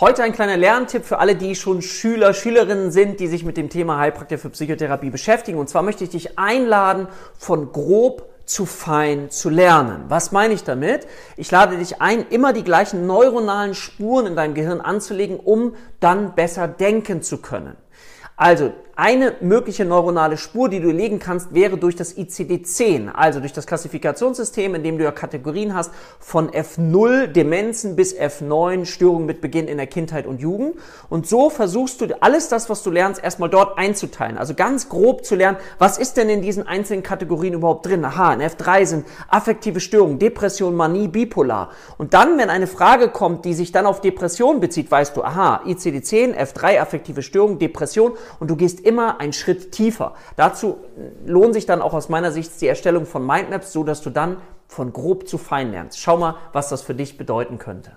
Heute ein kleiner Lerntipp für alle, die schon Schüler, Schülerinnen sind, die sich mit dem Thema Heilpraktiker für Psychotherapie beschäftigen. Und zwar möchte ich dich einladen, von grob zu fein zu lernen. Was meine ich damit? Ich lade dich ein, immer die gleichen neuronalen Spuren in deinem Gehirn anzulegen, um dann besser denken zu können. Also eine mögliche neuronale Spur, die du legen kannst, wäre durch das ICD-10, also durch das Klassifikationssystem, in dem du ja Kategorien hast von F0 Demenzen bis F9 Störungen mit Beginn in der Kindheit und Jugend. Und so versuchst du alles das, was du lernst, erstmal dort einzuteilen. Also ganz grob zu lernen, was ist denn in diesen einzelnen Kategorien überhaupt drin? Aha, in F3 sind affektive Störungen, Depression, Manie, Bipolar. Und dann, wenn eine Frage kommt, die sich dann auf Depression bezieht, weißt du, aha, ICD-10, F3 affektive Störungen, Depression und du gehst immer einen Schritt tiefer. Dazu lohnt sich dann auch aus meiner Sicht die Erstellung von Mindmaps, so dass du dann von grob zu fein lernst. Schau mal, was das für dich bedeuten könnte.